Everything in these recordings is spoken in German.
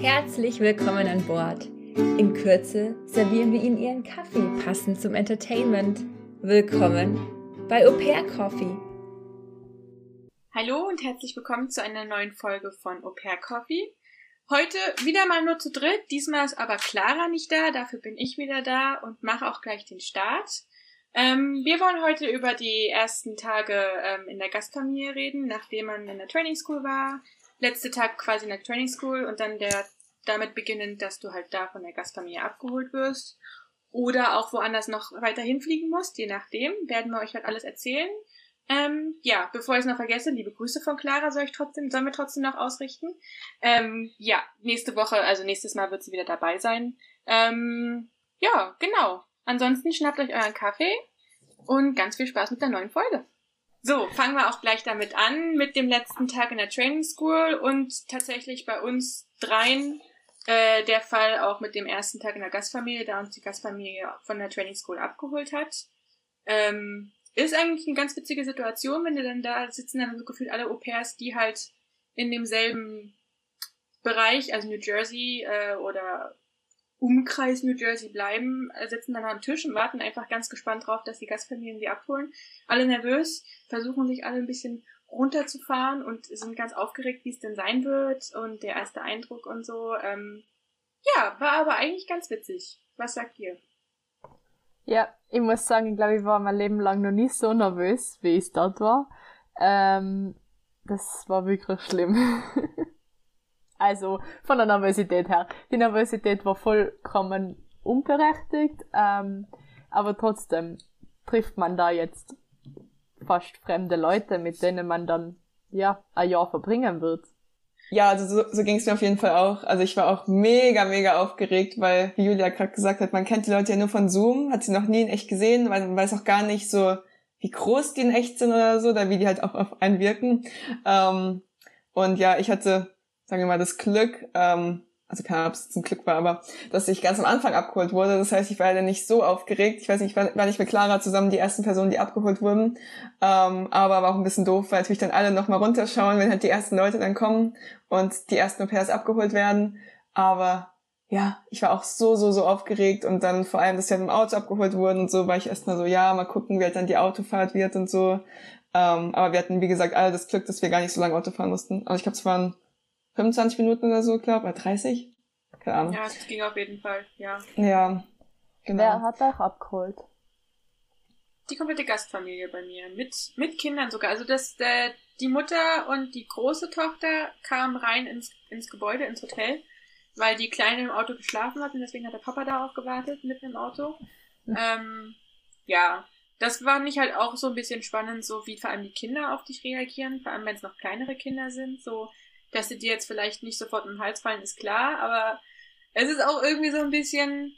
Herzlich willkommen an Bord. In Kürze servieren wir Ihnen Ihren Kaffee passend zum Entertainment. Willkommen bei Au Pair Coffee. Hallo und herzlich willkommen zu einer neuen Folge von Au Pair Coffee. Heute wieder mal nur zu dritt, diesmal ist aber Clara nicht da, dafür bin ich wieder da und mache auch gleich den Start. Ähm, wir wollen heute über die ersten Tage ähm, in der Gastfamilie reden, nachdem man in der Training School war. Letzte Tag quasi in der Training School und dann der damit beginnend, dass du halt da von der Gastfamilie abgeholt wirst oder auch woanders noch weiterhin fliegen musst, je nachdem, werden wir euch halt alles erzählen. Ähm, ja, bevor ich es noch vergesse, liebe Grüße von Clara soll ich trotzdem, sollen wir trotzdem noch ausrichten. Ähm, ja, nächste Woche, also nächstes Mal wird sie wieder dabei sein. Ähm, ja, genau. Ansonsten schnappt euch euren Kaffee und ganz viel Spaß mit der neuen Folge. So, fangen wir auch gleich damit an, mit dem letzten Tag in der Training School und tatsächlich bei uns dreien äh, der Fall auch mit dem ersten Tag in der Gastfamilie, da uns die Gastfamilie von der Training School abgeholt hat. Ähm, ist eigentlich eine ganz witzige Situation, wenn du dann da sitzen dann so gefühlt alle Au-pairs, die halt in demselben Bereich, also New Jersey äh, oder Umkreis New Jersey bleiben, äh, sitzen dann am Tisch und warten einfach ganz gespannt drauf, dass die Gastfamilien sie abholen. Alle nervös, versuchen sich alle ein bisschen runterzufahren und sind ganz aufgeregt, wie es denn sein wird und der erste Eindruck und so. Ähm, ja, war aber eigentlich ganz witzig. Was sagt ihr? Ja, ich muss sagen, ich glaube, ich war mein Leben lang noch nie so nervös, wie ich dort war. Ähm, das war wirklich schlimm. also von der Nervosität her. Die Nervosität war vollkommen unberechtigt, ähm, aber trotzdem trifft man da jetzt fast fremde Leute, mit denen man dann ja ein Jahr verbringen wird. Ja, also so, so ging es mir auf jeden Fall auch. Also ich war auch mega, mega aufgeregt, weil, wie Julia gerade gesagt hat, man kennt die Leute ja nur von Zoom, hat sie noch nie in echt gesehen, weil man weiß auch gar nicht so, wie groß die in echt sind oder so, oder wie die halt auch auf einen wirken. Ähm, und ja, ich hatte, sagen wir mal, das Glück, ähm, also keine Ahnung, ob es zum Glück war, aber dass ich ganz am Anfang abgeholt wurde. Das heißt, ich war ja nicht so aufgeregt. Ich weiß nicht, war, war nicht mit Clara zusammen die ersten Personen, die abgeholt wurden. Ähm, aber war auch ein bisschen doof, weil natürlich dann alle nochmal runterschauen, wenn halt die ersten Leute dann kommen und die ersten Au-pairs abgeholt werden. Aber ja, ich war auch so, so, so aufgeregt und dann vor allem, dass sie halt im Auto abgeholt wurden und so, war ich erstmal so, ja, mal gucken, wie halt dann die Autofahrt wird und so. Ähm, aber wir hatten, wie gesagt, alle das Glück, dass wir gar nicht so lange Auto fahren mussten. Also ich glaube, es waren 25 Minuten oder so, glaube oder 30? Keine Ahnung. Ja, es ging auf jeden Fall, ja. Ja, genau. Wer hat euch abgeholt? Die komplette Gastfamilie bei mir, mit, mit Kindern sogar. Also das, der, die Mutter und die große Tochter kamen rein ins, ins Gebäude, ins Hotel, weil die Kleine im Auto geschlafen hat und deswegen hat der Papa da auch gewartet, mitten im Auto. Mhm. Ähm, ja, das war nicht halt auch so ein bisschen spannend, so wie vor allem die Kinder auf dich reagieren, vor allem wenn es noch kleinere Kinder sind, so dass sie dir jetzt vielleicht nicht sofort im Hals fallen, ist klar, aber es ist auch irgendwie so ein bisschen,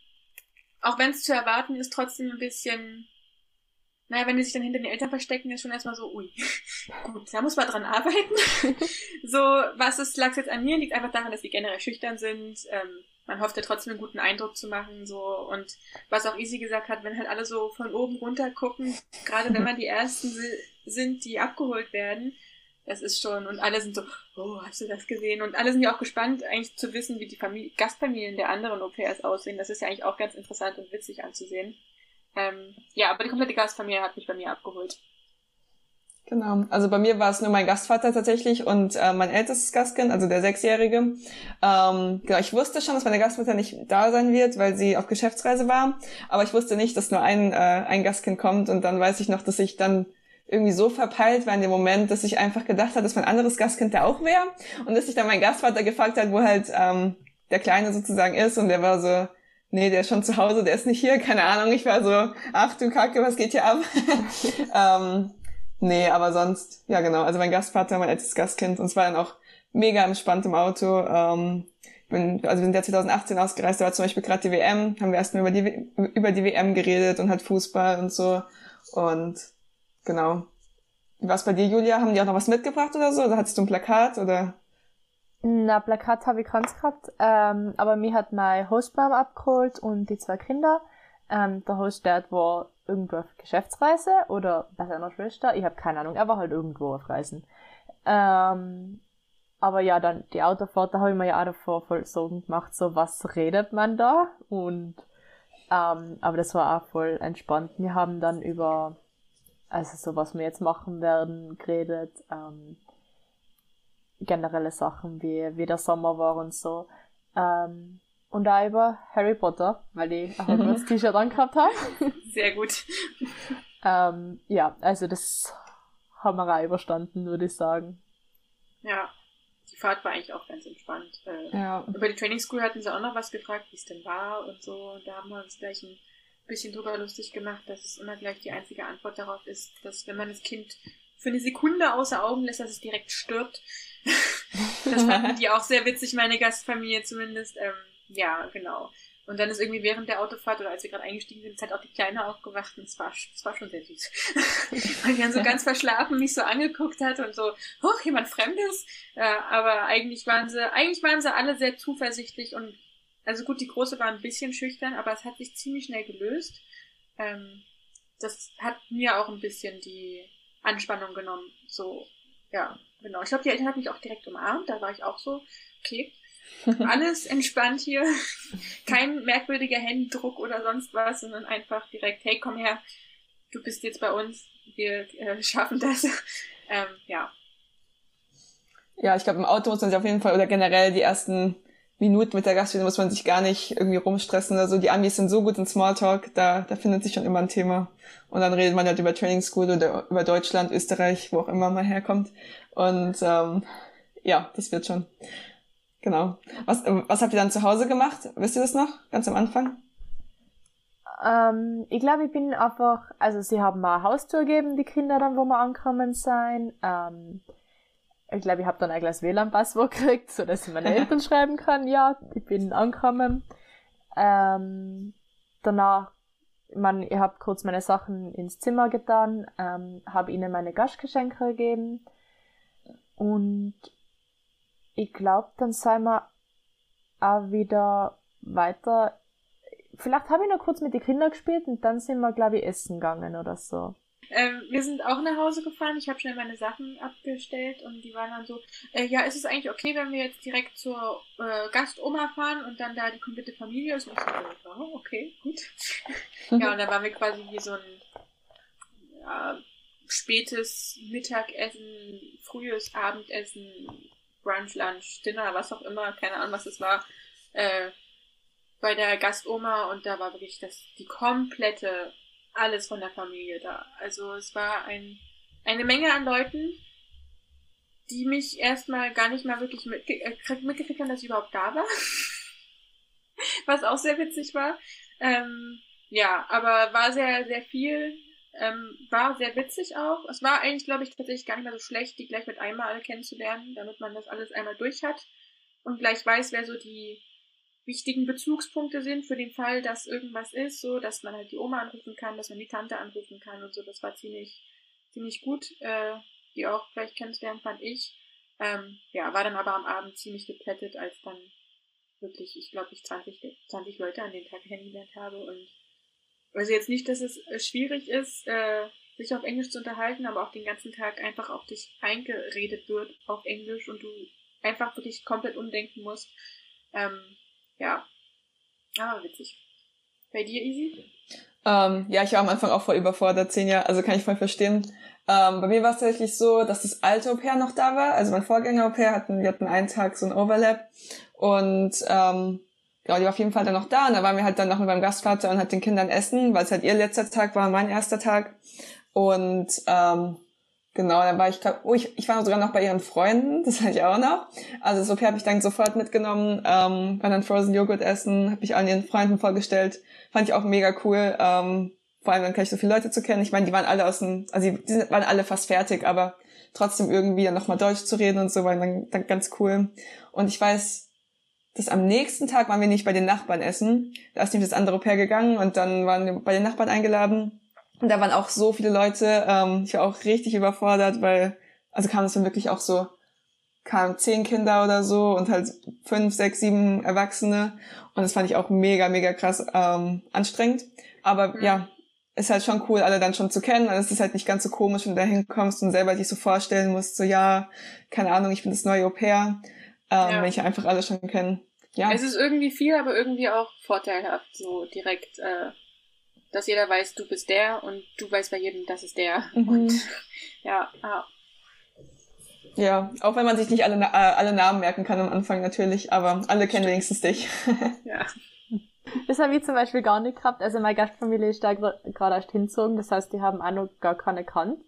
auch wenn es zu erwarten ist, trotzdem ein bisschen, naja, wenn die sich dann hinter den Eltern verstecken, ist schon erstmal so, ui, gut, da muss man dran arbeiten. so, was ist, lag jetzt an mir, liegt einfach daran, dass die generell schüchtern sind. Ähm, man hofft ja trotzdem einen guten Eindruck zu machen, so, und was auch Easy gesagt hat, wenn halt alle so von oben runter gucken, gerade wenn man die Ersten sind, die abgeholt werden, das ist schon, und alle sind so, oh, hast du das gesehen? Und alle sind ja auch gespannt, eigentlich zu wissen, wie die Familie, Gastfamilien der anderen Au-pairs aussehen. Das ist ja eigentlich auch ganz interessant und witzig anzusehen. Ähm, ja, aber die komplette Gastfamilie hat mich bei mir abgeholt. Genau. Also bei mir war es nur mein Gastvater tatsächlich und äh, mein ältestes Gastkind, also der Sechsjährige. Ähm, genau, ich wusste schon, dass meine Gastmutter nicht da sein wird, weil sie auf Geschäftsreise war. Aber ich wusste nicht, dass nur ein, äh, ein Gastkind kommt. Und dann weiß ich noch, dass ich dann irgendwie so verpeilt war in dem Moment, dass ich einfach gedacht habe, dass mein anderes Gastkind da auch wäre. Und dass sich dann mein Gastvater gefragt hat, wo halt ähm, der Kleine sozusagen ist. Und der war so, nee, der ist schon zu Hause, der ist nicht hier, keine Ahnung. Ich war so, ach du Kacke, was geht hier ab? ähm, nee, aber sonst, ja genau, also mein Gastvater, mein ältestes Gastkind. Und es war dann auch mega entspannt im Auto. Ähm, bin, also wir sind ja 2018 ausgereist, da war zum Beispiel gerade die WM, haben wir erstmal über die, über die WM geredet und halt Fußball und so. Und Genau. Was bei dir, Julia? Haben die auch noch was mitgebracht oder so? Oder hattest du ein Plakat oder? Na, Plakat habe ich keins gehabt, ähm, aber mir hat mein Hostmom abgeholt und die zwei Kinder. Ähm, der Hostdad war irgendwo auf Geschäftsreise oder bei seiner Schwester. Ich habe keine Ahnung, er war halt irgendwo auf Reisen. Ähm, aber ja, dann die Autofahrt, da habe ich mir ja auch davor voll Sorgen gemacht, so was redet man da? Und ähm, aber das war auch voll entspannt. Wir haben dann über, also so was wir jetzt machen werden, geredet, ähm, generelle Sachen wie, wie der Sommer war und so. Ähm, und auch über Harry Potter, weil ich Hogwarts T-Shirt angehabt habe. Sehr gut. ähm, ja, also das haben wir auch überstanden, würde ich sagen. Ja, die Fahrt war eigentlich auch ganz entspannt. Äh, Ja. Über die Training School hatten sie auch noch was gefragt, wie es denn war und so. Da haben wir uns gleich ein bisschen drüber lustig gemacht, dass es immer gleich die einzige Antwort darauf ist, dass wenn man das Kind für eine Sekunde außer Augen lässt, dass es direkt stirbt. das fanden die auch sehr witzig, meine Gastfamilie zumindest. Ähm, ja, genau. Und dann ist irgendwie während der Autofahrt oder als wir gerade eingestiegen sind, ist halt auch die Kleine aufgewacht und es war, es war schon sehr süß. Weil die dann so ganz verschlafen mich so angeguckt hat und so, hoch, jemand Fremdes. Äh, aber eigentlich waren sie, eigentlich waren sie alle sehr zuversichtlich und also gut, die Große war ein bisschen schüchtern, aber es hat sich ziemlich schnell gelöst. Ähm, das hat mir auch ein bisschen die Anspannung genommen. So, ja, genau. Ich glaube, die Eltern hat mich auch direkt umarmt. Da war ich auch so, okay, alles entspannt hier. Kein merkwürdiger Händedruck oder sonst was, sondern einfach direkt, hey, komm her, du bist jetzt bei uns, wir äh, schaffen das. ähm, ja. Ja, ich glaube, im Auto muss man sich auf jeden Fall, oder generell die ersten Minuten mit der Gaststätte muss man sich gar nicht irgendwie rumstressen oder so. Die Amis sind so gut in Smalltalk, da, da findet sich schon immer ein Thema. Und dann redet man halt über Training School oder über Deutschland, Österreich, wo auch immer man herkommt. Und ähm, ja, das wird schon. Genau. Was, was habt ihr dann zu Hause gemacht? Wisst ihr das noch? Ganz am Anfang? Ähm, ich glaube, ich bin einfach, also sie haben mal eine Haustür gegeben, die Kinder dann, wo wir angekommen sein. Ähm, ich glaube, ich habe dann ein gleich WLAN-Passwort gekriegt, so dass ich meine Eltern schreiben kann, ja, ich bin angekommen. Ähm, danach, ich meine, ich habe kurz meine Sachen ins Zimmer getan, ähm, habe ihnen meine Gastgeschenke gegeben und ich glaube, dann sind wir auch wieder weiter. Vielleicht habe ich noch kurz mit den Kindern gespielt und dann sind wir, glaube ich, essen gegangen oder so. Ähm, wir sind auch nach Hause gefahren. Ich habe schnell meine Sachen abgestellt und die waren dann so, äh, ja, ist es eigentlich okay, wenn wir jetzt direkt zur äh, Gastoma fahren und dann da die komplette Familie ist? Und ich so, oh, okay, gut. ja, und dann waren wir quasi wie so ein ja, spätes Mittagessen, frühes Abendessen, Brunch, Lunch, Dinner, was auch immer, keine Ahnung, was es war, äh, bei der Gastoma und da war wirklich das, die komplette alles von der Familie da. Also es war ein, eine Menge an Leuten, die mich erstmal gar nicht mal wirklich mitge äh, mitgekriegt haben, dass ich überhaupt da war. Was auch sehr witzig war. Ähm, ja, aber war sehr, sehr viel. Ähm, war sehr witzig auch. Es war eigentlich, glaube ich, tatsächlich gar nicht mehr so schlecht, die gleich mit einmal alle kennenzulernen, damit man das alles einmal durch hat und gleich weiß, wer so die wichtigen Bezugspunkte sind für den Fall, dass irgendwas ist, so dass man halt die Oma anrufen kann, dass man die Tante anrufen kann und so. Das war ziemlich, ziemlich gut, äh, die auch gleich kennenzulernen, fand ich. Ähm, ja, war dann aber am Abend ziemlich geplättet, als dann wirklich, ich glaube, ich 20, 20 Leute an den Tag kennengelernt habe und also jetzt nicht, dass es äh, schwierig ist, äh, sich auf Englisch zu unterhalten, aber auch den ganzen Tag einfach auf dich eingeredet wird auf Englisch und du einfach wirklich komplett umdenken musst. Ähm, ja. Aber witzig. Bei dir, Easy? Ähm, ja, ich war am Anfang auch voll überfordert, zehn Jahre, also kann ich voll verstehen. Ähm, bei mir war es tatsächlich so, dass das alte Au-pair noch da war. Also mein Vorgänger Au-pair hatten, wir hatten einen Tag so ein Overlap. Und ähm, genau, die war auf jeden Fall dann noch da. Und da waren wir halt dann noch mit meinem Gastvater und hat den Kindern essen, weil es halt ihr letzter Tag war, mein erster Tag. Und ähm, Genau, dann war ich, oh, ich, ich war sogar noch bei ihren Freunden, das hatte ich auch noch. Also OP habe ich dann sofort mitgenommen, ähm, war dann Frozen Joghurt essen, habe ich allen ihren Freunden vorgestellt, fand ich auch mega cool. Ähm, vor allem dann gleich so viele Leute zu kennen. Ich meine, die waren alle aus dem, also die, die waren alle fast fertig, aber trotzdem irgendwie dann nochmal Deutsch zu reden und so war dann, dann ganz cool. Und ich weiß, dass am nächsten Tag waren wir nicht bei den Nachbarn essen. Da ist nämlich das andere Pair gegangen und dann waren wir bei den Nachbarn eingeladen. Und da waren auch so viele Leute. Ähm, ich war auch richtig überfordert, weil, also kam es dann wirklich auch so, kamen zehn Kinder oder so und halt fünf, sechs, sieben Erwachsene. Und das fand ich auch mega, mega krass ähm, anstrengend. Aber Mhm. ja, ist halt schon cool, alle dann schon zu kennen. Also es ist halt nicht ganz so komisch, wenn du da hinkommst und selber dich so vorstellen musst, so ja, keine Ahnung, ich bin das neue Au pair, ähm, ja. wenn ich einfach alle schon kenne. Ja. Es ist irgendwie viel, aber irgendwie auch vorteilhaft, so direkt, äh, dass jeder weiß, du bist der und du weißt bei jedem, das ist der. Mhm. Und ja, ja. Ja, auch wenn man sich nicht alle, äh, alle Namen merken kann am Anfang natürlich, aber alle kennen wenigstens dich. ja. Das haben wir zum Beispiel gar nicht gehabt. Also meine Gastfamilie ist da gerade erst hinzogen, das heißt, die haben auch noch gar keine kannt.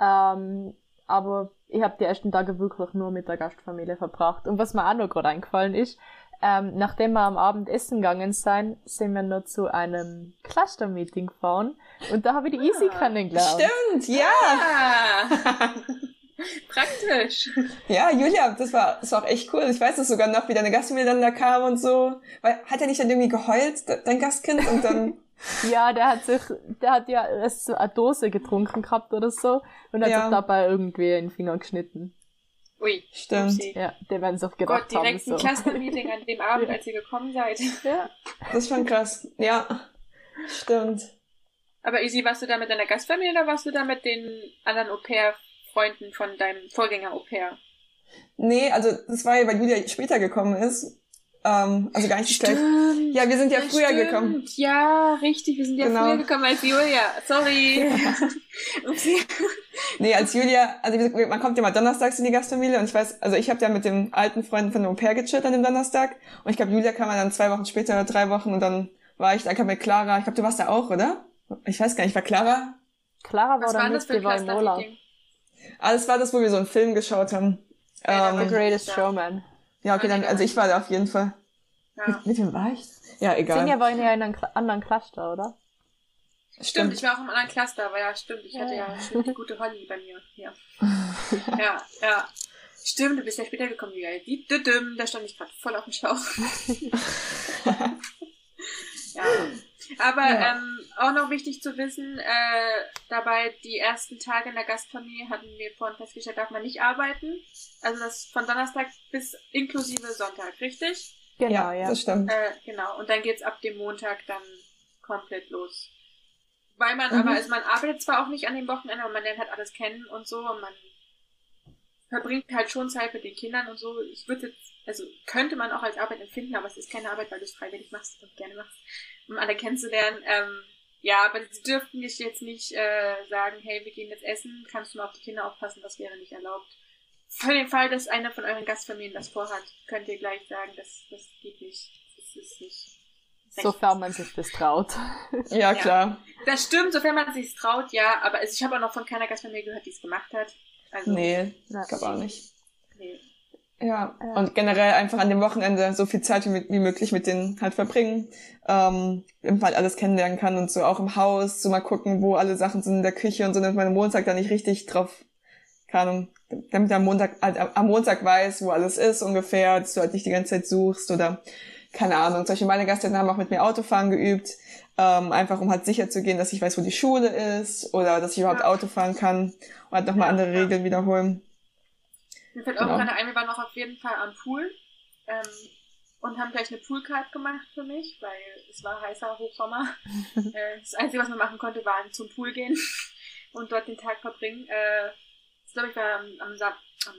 Ähm, aber ich habe die ersten Tage wirklich nur mit der Gastfamilie verbracht. Und was mir auch noch gerade eingefallen ist, ähm, nachdem wir am Abend essen gegangen sind, sind wir noch zu einem Cluster-Meeting gefahren und da habe ich die Easy ah, kennengelernt. Stimmt, ja! Ah. Praktisch. Ja, Julia, das war, das war auch echt cool. Ich weiß es sogar noch, wie deine Gastfamilie dann da kam und so. Weil, hat er nicht dann irgendwie geheult, dein Gastkind, und dann... ja, der hat sich, der hat ja erst so eine Dose getrunken gehabt oder so und hat ja. sich dabei irgendwie den Finger geschnitten. Ui, stimmt. Upsi. Ja, der werden es auch gedacht Gott, direkt haben. Direkt so. ein Cluster-Meeting an dem Abend, als ihr gekommen seid. Ja. Das ist schon krass. Ja, stimmt. Aber Easy, warst du da mit deiner Gastfamilie oder warst du da mit den anderen Au-pair Freunden von deinem Vorgänger Au pair? Nee, also das war ja, weil Julia später gekommen ist. Ähm, also gar nicht stimmt, gleich. Ja, wir sind ja, ja früher stimmt. gekommen. Ja, richtig, wir sind ja genau. früher gekommen als Julia. Sorry. nee, als Julia, also man kommt ja mal donnerstags in die Gastfamilie und ich weiß, also ich habe ja mit dem alten Freund von dem Au pair gechillt an dem Donnerstag und ich glaube, Julia kam dann zwei Wochen später oder drei Wochen und dann war ich da kam mit Clara. Ich glaube, du warst da auch, oder? Ich weiß gar nicht, war Clara? Clara war Was dann nicht, die war im Urlaub. Alles war das, wo wir so einen Film geschaut haben. Ähm, The Greatest ja. Showman. Ja, okay, dann, also ich war da auf jeden Fall. Ja. Mit, mit wem war ich? Ja, egal. Sinja war ja in einem anderen Cluster, oder? Stimmt, stimmt, ich war auch im anderen Cluster, aber ja, stimmt, ich ja. hatte ja stimmt, die gute Holly bei mir. Ja. ja, ja. Stimmt, du bist ja später gekommen, wie geil. Die Düdüm, da stand ich gerade voll auf dem Schlauch. ja. Aber ja. ähm, auch noch wichtig zu wissen, äh, dabei die ersten Tage in der Gastfamilie hatten wir vorhin festgestellt, darf man nicht arbeiten. Also das von Donnerstag bis inklusive Sonntag, richtig? Genau, ja. Das stimmt. Äh, genau. Und dann geht's ab dem Montag dann komplett los. Weil man mhm. aber, also man arbeitet zwar auch nicht an dem Wochenende, aber man lernt halt alles kennen und so und man verbringt halt schon Zeit mit den Kindern und so. Ich würde jetzt, also könnte man auch als Arbeit empfinden, aber es ist keine Arbeit, weil du es freiwillig machst und gerne machst um alle kennenzulernen. Ähm, ja, aber sie dürften dich jetzt nicht äh, sagen, hey, wir gehen jetzt essen, kannst du mal auf die Kinder aufpassen, das wäre nicht erlaubt. Für den Fall, dass einer von euren Gastfamilien das vorhat, könnt ihr gleich sagen, das, das geht nicht. Das ist nicht. Sofern man sich das traut. ja, klar. Ja, das stimmt, sofern man sich traut, ja, aber also ich habe auch noch von keiner Gastfamilie gehört, die es gemacht hat. Also, nee, ich glaube auch nicht. Nee. Ja, ja, und generell einfach an dem Wochenende so viel Zeit wie, wie möglich mit denen halt verbringen, ähm, man halt alles kennenlernen kann und so auch im Haus, so mal gucken, wo alle Sachen sind in der Küche und so, damit man am Montag da nicht richtig drauf, keine Ahnung, damit man am Montag, halt am Montag weiß, wo alles ist ungefähr, dass du halt nicht die ganze Zeit suchst oder keine Ahnung. Beispiel meine Gäste haben auch mit mir Autofahren geübt, ähm, einfach um halt sicher zu gehen, dass ich weiß, wo die Schule ist oder dass ich überhaupt ja. Auto fahren kann und halt nochmal ja, andere ja. Regeln wiederholen. Mir fällt auch genau. gerade ein, wir waren noch auf jeden Fall am Pool ähm, und haben gleich eine Poolcard gemacht für mich, weil es war heißer Hochsommer. äh, das Einzige, was man machen konnte, war zum Pool gehen und dort den Tag verbringen. Äh, ich glaube, ich war am, am, am,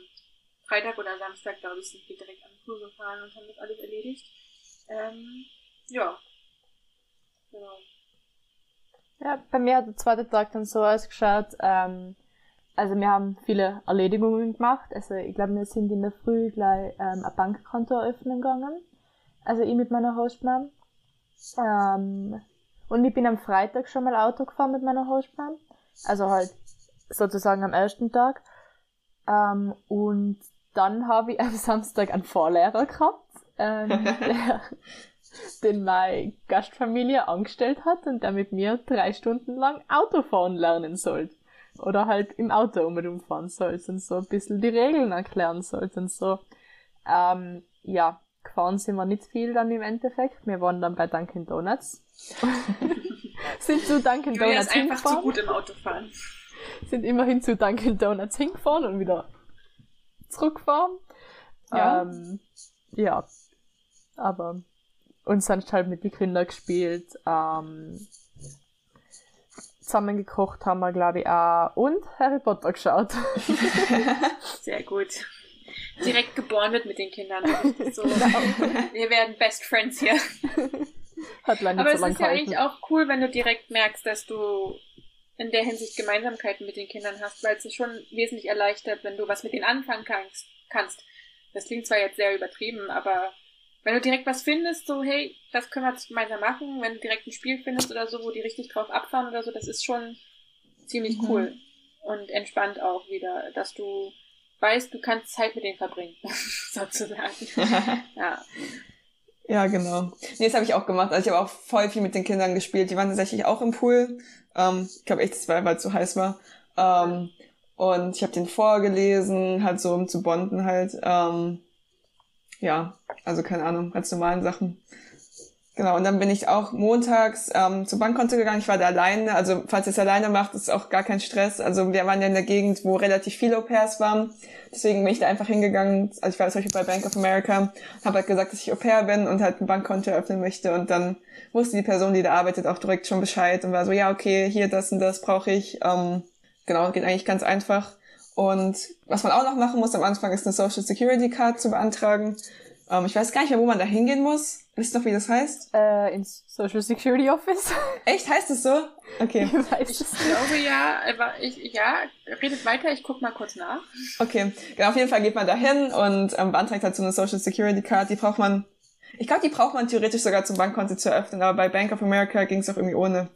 Freitag oder Samstag, glaube ich, sind wir direkt am Pool gefahren und haben das alles erledigt. Ähm, ja. Genau. Ja, bei mir hat der zweite Tag dann so ausgeschaut, ähm, also wir haben viele Erledigungen gemacht. Also ich glaube, wir sind in der Früh gleich ähm, ein Bankkonto eröffnen gegangen. Also ich mit meiner Hostmom. Ähm, und ich bin am Freitag schon mal Auto gefahren mit meiner Hostmom. Also halt sozusagen am ersten Tag. Ähm, und dann habe ich am Samstag einen Vorlehrer gehabt, ähm, der, den meine Gastfamilie angestellt hat und der mit mir drei Stunden lang Autofahren lernen sollte oder halt im Auto unbedingt fahren sollst und so ein bisschen die Regeln erklären sollst und so. Ähm, ja, gefahren sind wir nicht viel dann im Endeffekt. Wir waren dann bei Dunkin' Donuts. sind zu Dunkin' Julia Donuts ist einfach hingefahren. zu gut im Autofahren. Sind immerhin zu Dunkin' Donuts hingefahren und wieder zurückgefahren. Ja. Ähm, ja. Aber und sonst halt mit den Kindern gespielt. Ähm, zusammen gekocht haben wir, glaube ich, auch. Und Harry Potter geschaut. Sehr gut. Direkt gebondet mit den Kindern. So, wir werden Best Friends hier. Hat leider Aber es so lang ist ja gehalten. eigentlich auch cool, wenn du direkt merkst, dass du in der Hinsicht Gemeinsamkeiten mit den Kindern hast, weil es dich schon wesentlich erleichtert, wenn du was mit denen anfangen kannst. kannst. Das klingt zwar jetzt sehr übertrieben, aber wenn du direkt was findest, so, hey, das können wir jetzt gemeinsam machen, wenn du direkt ein Spiel findest oder so, wo die richtig drauf abfahren oder so, das ist schon ziemlich Mhm. cool. Und entspannt auch wieder, dass du weißt, du kannst Zeit mit denen verbringen, sozusagen. ja. Ja, genau. Nee, das habe ich auch gemacht. Also ich habe auch voll viel mit den Kindern gespielt. Die waren tatsächlich auch im Pool. Ähm, ich glaube echt, das war, weil es so heiß war. Ähm, und ich habe den vorgelesen, halt so um zu bonden halt. Ähm, ja, also keine Ahnung, ganz normalen Sachen. Genau, und dann bin ich auch montags ähm, zur Bankkonto gegangen. Ich war da alleine. Also falls ihr es alleine macht, ist auch gar kein Stress. Also wir waren ja in der Gegend, wo relativ viele Au-pairs waren. Deswegen bin ich da einfach hingegangen. Also ich war zum Beispiel bei Bank of America, habe halt gesagt, dass ich Au-pair bin und halt ein Bankkonto eröffnen möchte. Und dann wusste die Person, die da arbeitet, auch direkt schon Bescheid und war so, ja, okay, hier das und das brauche ich. Ähm, genau, geht eigentlich ganz einfach. Und was man auch noch machen muss am Anfang, ist eine Social Security Card zu beantragen. Ähm, ich weiß gar nicht mehr, wo man da hingehen muss. Wisst ihr noch, wie das heißt? Äh, ins Social Security Office. Echt? Heißt es so? Okay. ich weiß Ich glaube ja, aber ich, ja, redet weiter, ich guck mal kurz nach. Okay, genau, auf jeden Fall geht man da hin und ähm, beantragt halt so eine Social Security Card. Die braucht man, ich glaube, die braucht man theoretisch sogar zum Bankkonto zu eröffnen, aber bei Bank of America ging es auch irgendwie ohne.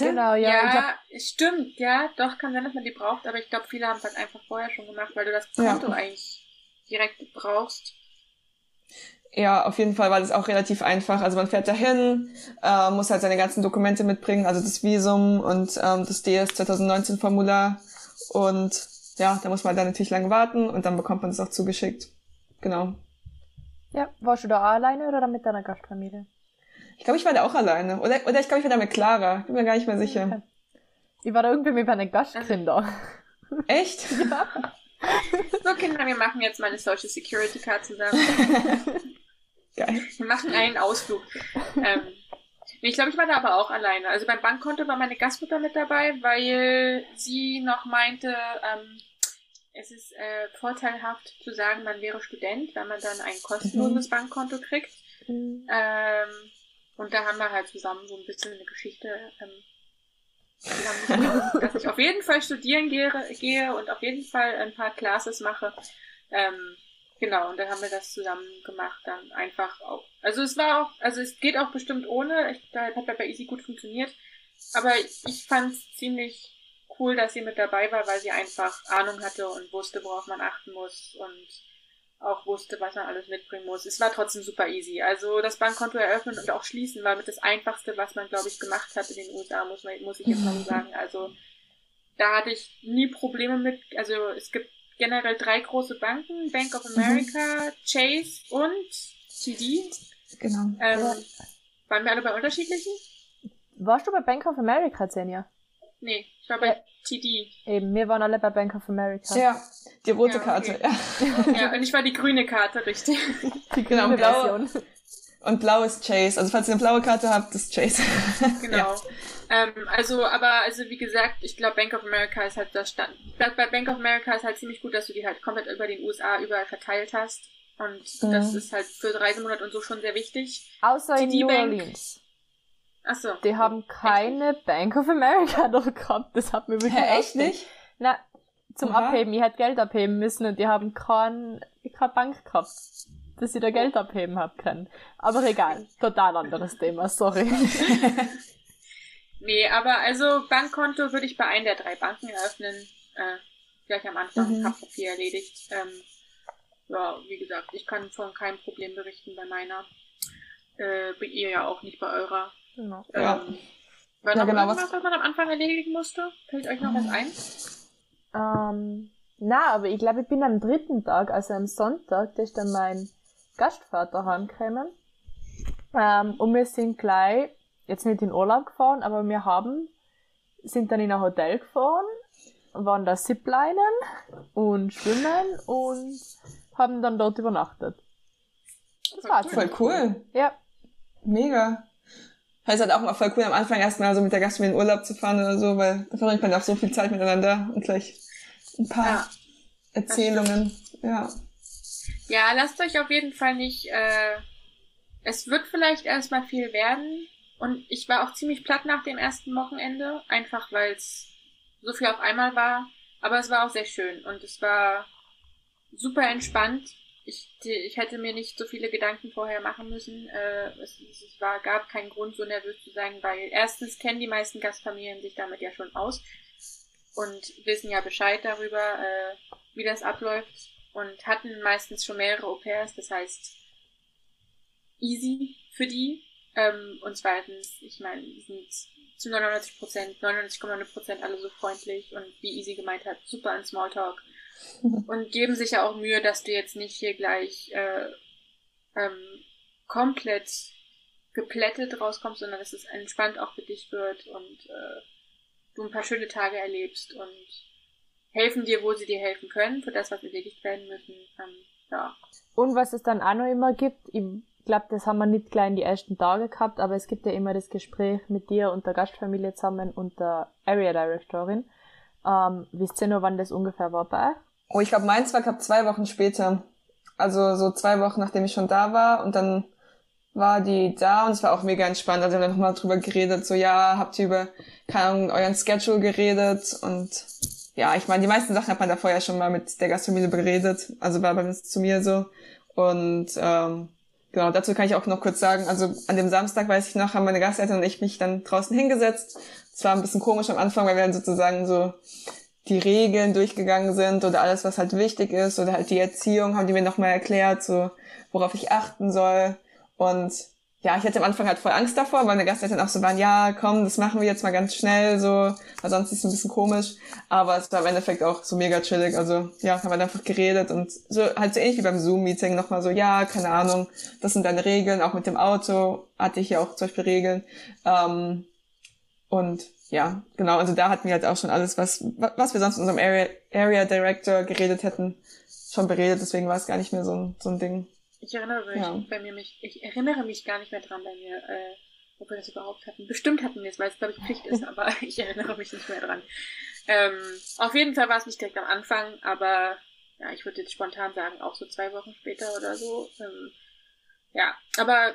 Oder? Genau, ja. Ja, glaub, stimmt, ja, doch, kann sein, dass man die braucht, aber ich glaube, viele haben es halt einfach vorher schon gemacht, weil du das Ja. Konto eigentlich direkt brauchst. Ja, auf jeden Fall war das auch relativ einfach. Also man fährt dahin, äh, muss halt seine ganzen Dokumente mitbringen, also das Visum und ähm, das DS 2019 Formular. Und ja, da muss man dann natürlich lange warten und dann bekommt man es auch zugeschickt. Genau. ja, warst du da alleine oder mit deiner Gastfamilie? Ich glaube, ich war da auch alleine. Oder, oder ich glaube, ich war da mit Clara. Bin mir gar nicht mehr sicher. Ich war da irgendwie mit meinen Gastkindern. Echt? So, Kinder, wir machen jetzt mal eine Social Security Card zusammen. Geil. Wir machen einen Ausflug. Ähm, ich glaube, ich war da aber auch alleine. Also beim Bankkonto war meine Gastmutter mit dabei, weil sie noch meinte, ähm, es ist äh, vorteilhaft zu sagen, man wäre Student, weil man dann ein kostenloses Bankkonto kriegt. Mhm. Ähm, und da haben wir halt zusammen so ein bisschen eine Geschichte ähm, dass ich auf jeden Fall studieren gehe, gehe und auf jeden Fall ein paar Classes mache. Ähm, genau, und dann haben wir das zusammen gemacht, dann einfach auch. Also es war auch, also es geht auch bestimmt ohne, ich, da hat bei Easy gut funktioniert, aber ich fand es ziemlich cool, dass sie mit dabei war, weil sie einfach Ahnung hatte und wusste, worauf man achten muss und auch wusste, was man alles mitbringen muss. Es war trotzdem super easy. Also das Bankkonto eröffnen und auch schließen war mit das Einfachste, was man, glaube ich, gemacht hat in den USA, muss, man, muss ich jetzt mal so sagen. Also da hatte ich nie Probleme mit. Also es gibt generell drei große Banken, Bank of America, Chase und TD. Genau. Ähm. Waren wir alle bei unterschiedlichen? Warst du bei Bank of America, Senja? Nee, ich war bei Ja. TD. Eben, wir waren alle bei Bank of America. Ja, die rote Ja, Karte. okay. Ja, und ich war die grüne Karte, richtig. Die Genau, grüne blau. Version. Und blau ist Chase. Also falls ihr eine blaue Karte habt, ist Chase. Genau. Ja. Ähm, also, aber, also wie gesagt, ich glaube, Bank of America ist halt das Stand. Bei bei Bank of America ist halt ziemlich gut, dass du die halt komplett über den USA überall verteilt hast. Und Mhm. das ist halt für Reisemonat und so schon sehr wichtig. Außer in New Bank. Orleans. Achso. Die haben keine Bank of America dort gehabt. Das hat mir wirklich Hä, echt nicht? Na, zum Aha. Abheben. Ich hätte Geld abheben müssen und die haben kein, keine Bank gehabt, dass ich da Geld abheben hab können. Aber egal. Total anderes Thema, sorry. Nee, aber also Bankkonto würde ich bei einem der drei Banken eröffnen. Äh, gleich am Anfang, Mhm. hab viel erledigt. Ähm, ja, wie gesagt, ich kann von keinem Problem berichten bei meiner. Äh, bei ihr ja auch nicht bei eurer. Genau. Ja. Ähm, war Ja, noch genau, irgendwas, was man am Anfang erledigen musste? Fällt euch noch was ein? Ähm, na, aber ich glaube, ich bin am dritten Tag, also am Sonntag, da ist dann mein Gastvater heimgekommen. Ähm, und wir sind gleich, jetzt nicht in Urlaub gefahren, aber wir haben, sind dann in ein Hotel gefahren, waren da Ziplinen und schwimmen und haben dann dort übernachtet. Das war's. Voll cool. Ja, Mega. Weil es halt auch mal voll cool am Anfang erstmal so mit der Gastfamilie in Urlaub zu fahren oder so, weil da verbringt man auch so viel Zeit miteinander und gleich ein paar ja, Erzählungen. Ja. Ja, lasst euch auf jeden Fall nicht, äh, es wird vielleicht erstmal viel werden. Und ich war auch ziemlich platt nach dem ersten Wochenende, einfach weil es so viel auf einmal war. Aber es war auch sehr schön und es war super entspannt ich, ich hätte mir nicht so viele Gedanken vorher machen müssen. Äh, es, es war, gab keinen Grund, so nervös zu sein, weil erstens kennen die meisten Gastfamilien sich damit ja schon aus und wissen ja Bescheid darüber, äh, wie das abläuft und hatten meistens schon mehrere Au-pairs, das heißt easy für die. Ähm, und zweitens, ich meine, die sind zu 99 Prozent, 99,9 Prozent alle so freundlich und wie Easy gemeint hat, super in Smalltalk und geben sich ja auch Mühe, dass du jetzt nicht hier gleich äh, ähm, komplett geplättet rauskommst, sondern dass es entspannt auch für dich wird und äh, du ein paar schöne Tage erlebst und helfen dir, wo sie dir helfen können, für das, was erledigt werden müssen. Ähm, ja. Und was es dann auch noch immer gibt, ich glaube, das haben wir nicht gleich in die ersten Tage gehabt, aber es gibt ja immer das Gespräch mit dir und der Gastfamilie zusammen und der Area Directorin. Ähm, wisst ihr noch, wann das ungefähr war bei euch? Oh, ich glaube, meins war, glaub, zwei Wochen später. Also so zwei Wochen, nachdem ich schon da war. Und dann war die da und es war auch mega entspannt. Also wir haben nochmal drüber geredet, so ja, habt ihr über, keine Ahnung, euren Schedule geredet und ja, ich meine, die meisten Sachen hat man da vorher schon mal mit der Gastfamilie beredet. Also war bei uns zu mir so. Und ähm, genau, dazu kann ich auch noch kurz sagen, also an dem Samstag, weiß ich noch, haben meine Gasteltern und ich mich dann draußen hingesetzt. Es war ein bisschen komisch am Anfang, weil wir dann sozusagen so die Regeln durchgegangen sind oder alles, was halt wichtig ist oder halt die Erziehung, haben die mir nochmal erklärt, so worauf ich achten soll. Und ja, ich hatte am Anfang halt voll Angst davor, weil meine Gasteltern auch so waren, ja, komm, das machen wir jetzt mal ganz schnell, so, weil sonst ist es ein bisschen komisch. Aber es war im Endeffekt auch so mega chillig. Also ja, haben wir einfach geredet und so halt so ähnlich wie beim Zoom-Meeting nochmal so, ja, keine Ahnung, das sind deine Regeln, auch mit dem Auto hatte ich ja auch zum Beispiel Regeln. Ähm, und ja, genau, also da hatten wir halt auch schon alles, was, was wir sonst in unserem Area, Area Director geredet hätten, schon beredet, deswegen war es gar nicht mehr so ein, so ein Ding. Ich erinnere mich ja. bei mir mich, ich erinnere mich gar nicht mehr dran bei mir, äh, ob wir das überhaupt hatten. Bestimmt hatten wir es, weil es glaube ich Pflicht ist, aber ich erinnere mich nicht mehr dran. Ähm, auf jeden Fall war es nicht direkt am Anfang, aber ja, ich würde jetzt spontan sagen, auch so zwei Wochen später oder so. Ähm, ja, aber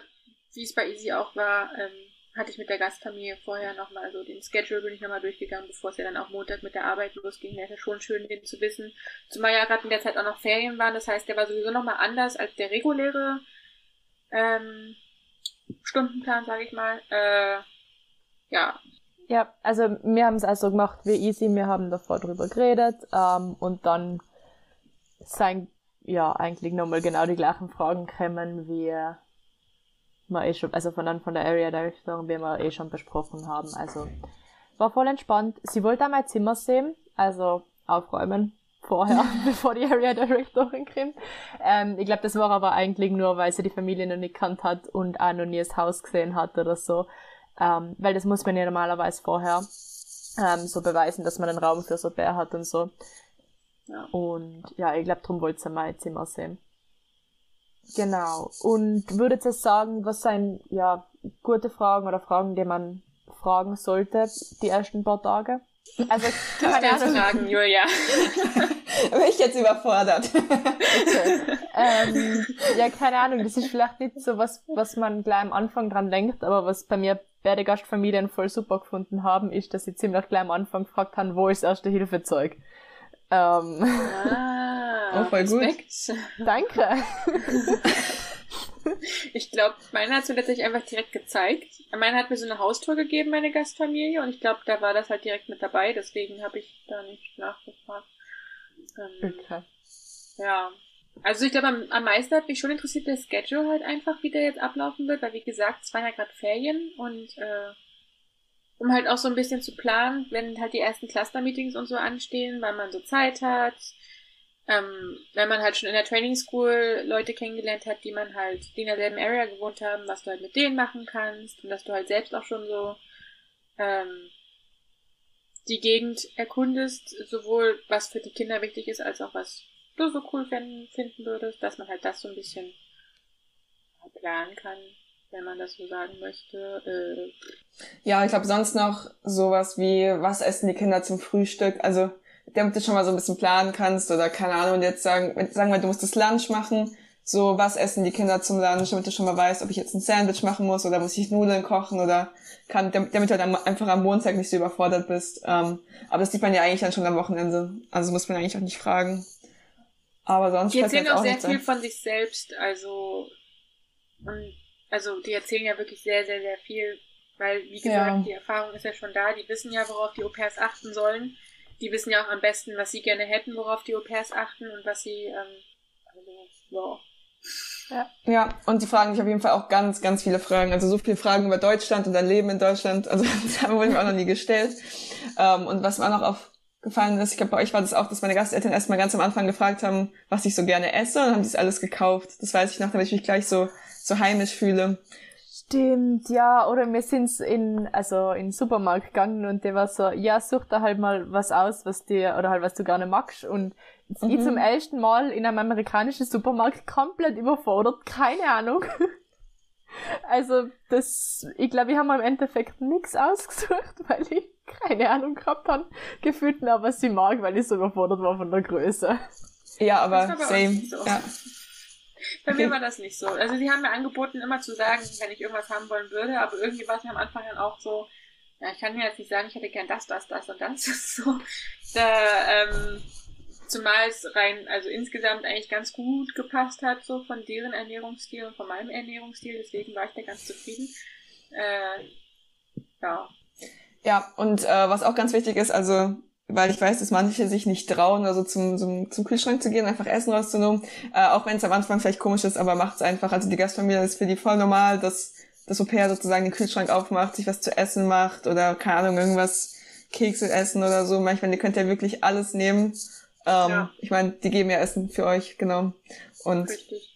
wie es bei Easy auch war, ähm, hatte ich mit der Gastfamilie vorher nochmal so den Schedule bin ich nochmal durchgegangen, bevor es ja dann auch Montag mit der Arbeit losging. Wäre schon schön, den zu wissen. Zumal ja gerade in der Zeit auch noch Ferien waren, das heißt, der war sowieso nochmal anders als der reguläre ähm, Stundenplan, sage ich mal. Äh, ja. Ja, also wir haben es also gemacht wie easy, wir haben davor drüber geredet ähm, und dann sind ja eigentlich nochmal genau die gleichen Fragen kommen wie wir eh schon, also von dann von der Area Directorin, wie wir eh schon besprochen haben. Also war voll entspannt. Sie wollte auch mein Zimmer sehen, also aufräumen vorher, bevor die Area Directorin kommt. Ähm, ich glaube, das war aber eigentlich nur, weil sie die Familie noch nicht kannt hat und auch noch nie das Haus gesehen hat oder so. Ähm, weil das muss man ja normalerweise vorher ähm, so beweisen, dass man einen Raum für so Bär hat und so. Ja. Und ja, ich glaube, darum wollte sie mein Zimmer sehen. Genau. Und würdet ihr sagen, was sind ja gute Fragen oder Fragen, die man fragen sollte, die ersten paar Tage? Also keine Ahnung. Fragen, Julia. Bin ich jetzt überfordert. Okay. Ähm, ja, keine Ahnung. Das ist vielleicht nicht so was, was man gleich am Anfang dran denkt, aber was bei mir beide Gastfamilien voll super gefunden haben, ist, dass sie ziemlich gleich am Anfang gefragt haben, wo ist das erste Hilfezeug? Ähm, ah, oh, voll Respekt. gut. Danke. ich glaube, meine hat es mir tatsächlich einfach direkt gezeigt. Meine hat mir so eine Haustour gegeben, meine Gastfamilie, und ich glaube, da war das halt direkt mit dabei, deswegen habe ich da nicht nachgefragt. Ähm, okay. Ja. Also ich glaube, am, am meisten hat mich schon interessiert der Schedule halt einfach, wie der jetzt ablaufen wird, weil wie gesagt, es waren ja gerade Ferien und äh, um halt auch so ein bisschen zu planen, wenn halt die ersten Cluster-Meetings und so anstehen, weil man so Zeit hat. Ähm, wenn man halt schon in der Training School Leute kennengelernt hat, die man halt, die in derselben Area gewohnt haben, was du halt mit denen machen kannst und dass du halt selbst auch schon so ähm, die Gegend erkundest, sowohl was für die Kinder wichtig ist, als auch was du so cool finden, finden würdest, dass man halt das so ein bisschen planen kann. Wenn man das so sagen möchte. Äh, ja, ich glaube sonst noch sowas wie, was essen die Kinder zum Frühstück? Also, damit du schon mal so ein bisschen planen kannst oder keine Ahnung, jetzt sagen, sagen wir, du musst das Lunch machen, so, was essen die Kinder zum Lunch, damit du schon mal weißt, ob ich jetzt ein Sandwich machen muss oder muss ich Nudeln kochen oder kann, damit, du halt einfach am Montag nicht so überfordert bist. Ähm, aber das sieht man ja eigentlich dann schon am Wochenende. Also muss man eigentlich auch nicht fragen. Aber sonst Die erzählen auch sehr viel von sich selbst, also, und, also, die erzählen ja wirklich sehr, sehr, sehr viel, weil, wie gesagt, ja. die Erfahrung ist ja schon da, die wissen ja, worauf die Au-pairs achten sollen. Die wissen ja auch am besten, was sie gerne hätten, worauf die Au-pairs achten und was sie, ähm, also, ja, ja. ja, und sie fragen sich auf jeden Fall auch ganz, ganz viele Fragen. Also so viele Fragen über Deutschland und dein Leben in Deutschland. Also das haben wir mir auch noch nie gestellt. Ähm, und was mir auch noch aufgefallen ist, ich glaube, bei euch war das auch, dass meine Gasteltern erstmal ganz am Anfang gefragt haben, was ich so gerne esse und haben das alles gekauft. Das weiß ich noch, damit ich mich gleich so, so heimisch fühle. Stimmt, ja, oder wir sind in, also in den Supermarkt gegangen und der war so, ja, such da halt mal was aus, was dir, oder halt was du gerne magst und mhm. ich zum ersten Mal in einem amerikanischen Supermarkt komplett überfordert, keine Ahnung. also das, ich glaube, ich habe im Endeffekt nichts ausgesucht, weil ich keine Ahnung gehabt habe, gefühlt nur, was ich mag, weil ich so überfordert war von der Größe. Ja, aber same. So. Ja. Bei mir war das nicht so. Also sie haben mir angeboten, immer zu sagen, wenn ich irgendwas haben wollen würde, aber irgendwie war es ja am Anfang dann auch so, ja, ich kann mir jetzt nicht sagen, ich hätte gern das, das, das und das. so, da, ähm, Zumal es rein, also insgesamt eigentlich ganz gut gepasst hat, so von deren Ernährungsstil und von meinem Ernährungsstil. Deswegen war ich da ganz zufrieden. Äh, ja. Ja, und äh, was auch ganz wichtig ist, also weil ich weiß, dass manche sich nicht trauen, also zum, zum, zum Kühlschrank zu gehen, einfach Essen rauszunehmen, äh, auch wenn es am Anfang vielleicht komisch ist, aber macht es einfach. Also die Gastfamilie ist für die voll normal, dass das Au-pair sozusagen den Kühlschrank aufmacht, sich was zu essen macht oder keine Ahnung, irgendwas Kekse essen oder so. Manchmal, ihr könnt ja wirklich alles nehmen ähm, ja. Ich meine, die geben ja Essen für euch, genau. Und Richtig.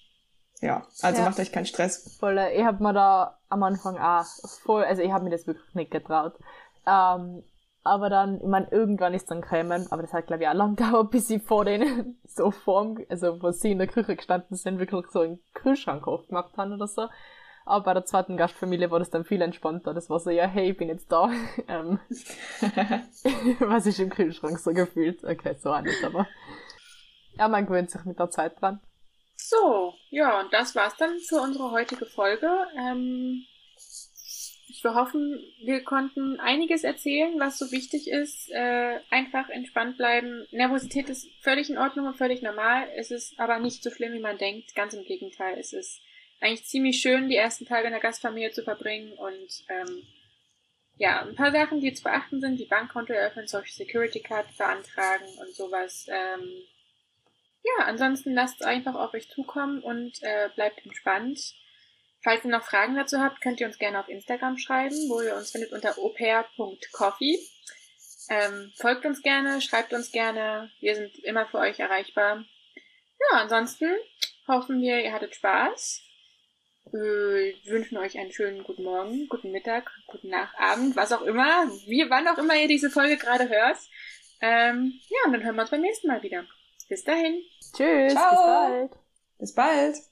ja, also ja. macht euch keinen Stress. Voll, ich hab mir da am Anfang auch voll, also ich habe mir das wirklich nicht getraut. Ähm, aber dann, ich meine, irgendwann ist dann gekommen, aber das hat glaube ich auch lang gedauert, bis ich vor denen so vorm, also wo sie in der Küche gestanden sind, wirklich so einen Kühlschrank aufgemacht haben oder so. Aber bei der zweiten Gastfamilie war das dann viel entspannter. Das war so, ja, hey, ich bin jetzt da. Ähm, was ist im Kühlschrank so gefühlt? Okay, so auch nicht, aber ja, man gewöhnt sich mit der Zeit dran. So, ja, und das war's dann für unsere heutige Folge. Ähm, wir hoffen, wir konnten einiges erzählen, was so wichtig ist. Äh, einfach entspannt bleiben. Nervosität ist völlig in Ordnung und völlig normal. Es ist aber nicht so schlimm, wie man denkt. Ganz im Gegenteil, es ist eigentlich ziemlich schön, die ersten Tage in der Gastfamilie zu verbringen und ähm, ja, ein paar Sachen, die zu beachten sind, die Bankkonto eröffnen, Social Security Card beantragen und sowas. Ähm, ja, ansonsten lasst es einfach auf euch zukommen und äh, bleibt entspannt. Falls ihr noch Fragen dazu habt, könnt ihr uns gerne auf Instagram schreiben, wo ihr uns findet unter opair.coffee. Ähm, folgt uns gerne, schreibt uns gerne. Wir sind immer für euch erreichbar. Ja, ansonsten hoffen wir, ihr hattet Spaß äh, wünschen euch einen schönen guten Morgen, guten Mittag, guten Nachabend, was auch immer, wie, wann auch immer ihr diese Folge gerade hört. Ähm, ja, und dann hören wir uns beim nächsten Mal wieder. Bis dahin. Tschüss. Ciao. Bis bald. Bis bald.